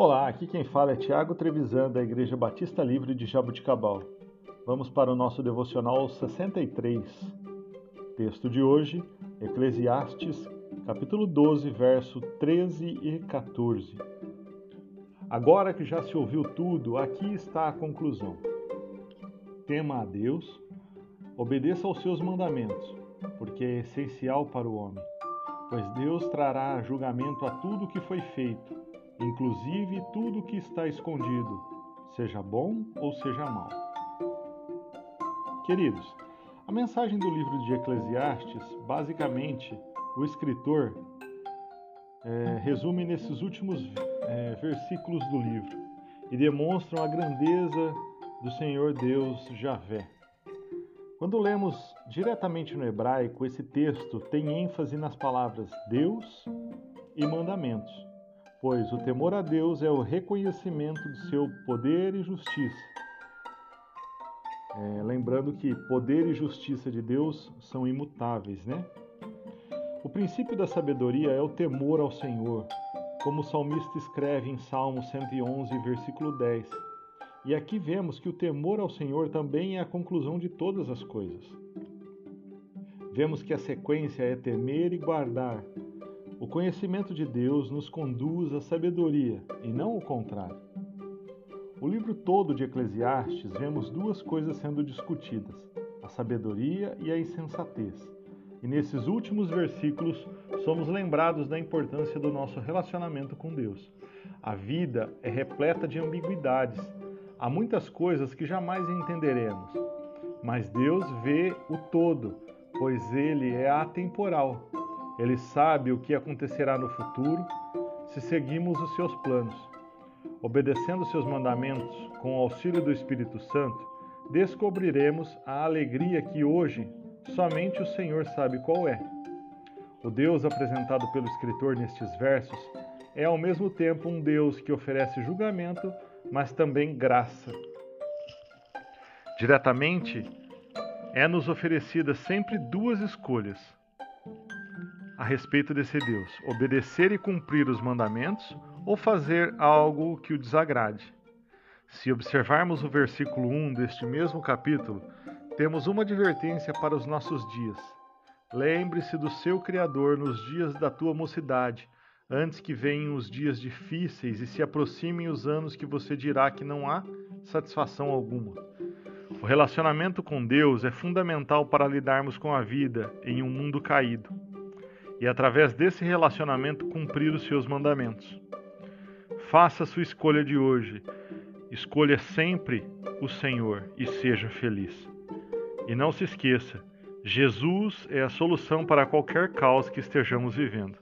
Olá, aqui quem fala é Tiago Trevisan, da Igreja Batista Livre de Jabuticabal. Vamos para o nosso devocional 63. Texto de hoje, Eclesiastes, capítulo 12, verso 13 e 14. Agora que já se ouviu tudo, aqui está a conclusão. Tema a Deus, obedeça aos seus mandamentos, porque é essencial para o homem, pois Deus trará julgamento a tudo que foi feito, inclusive tudo que está escondido, seja bom ou seja mal. Queridos, a mensagem do livro de Eclesiastes, basicamente, o escritor é, resume nesses últimos é, versículos do livro e demonstram a grandeza do Senhor Deus Javé. Quando lemos diretamente no hebraico, esse texto tem ênfase nas palavras Deus e mandamentos, pois o temor a Deus é o reconhecimento de seu poder e justiça. É, lembrando que poder e justiça de Deus são imutáveis, né? O princípio da sabedoria é o temor ao Senhor, como o salmista escreve em Salmo 111, versículo 10. E aqui vemos que o temor ao Senhor também é a conclusão de todas as coisas. Vemos que a sequência é temer e guardar. O conhecimento de Deus nos conduz à sabedoria e não o contrário. O livro todo de Eclesiastes vemos duas coisas sendo discutidas: a sabedoria e a insensatez. E nesses últimos versículos somos lembrados da importância do nosso relacionamento com Deus. A vida é repleta de ambiguidades. Há muitas coisas que jamais entenderemos, mas Deus vê o todo, pois Ele é atemporal. Ele sabe o que acontecerá no futuro se seguimos os seus planos. Obedecendo seus mandamentos com o auxílio do Espírito Santo, descobriremos a alegria que hoje somente o Senhor sabe qual é. O Deus apresentado pelo escritor nestes versos é ao mesmo tempo um Deus que oferece julgamento, mas também graça. Diretamente, é-nos oferecida sempre duas escolhas a respeito desse Deus: obedecer e cumprir os mandamentos ou fazer algo que o desagrade. Se observarmos o versículo 1 deste mesmo capítulo, temos uma advertência para os nossos dias. Lembre-se do seu Criador nos dias da tua mocidade, antes que venham os dias difíceis e se aproximem os anos que você dirá que não há satisfação alguma. O relacionamento com Deus é fundamental para lidarmos com a vida em um mundo caído e, através desse relacionamento, cumprir os seus mandamentos. Faça sua escolha de hoje. Escolha sempre o Senhor e seja feliz. E não se esqueça, Jesus é a solução para qualquer caos que estejamos vivendo.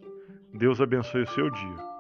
Deus abençoe o seu dia.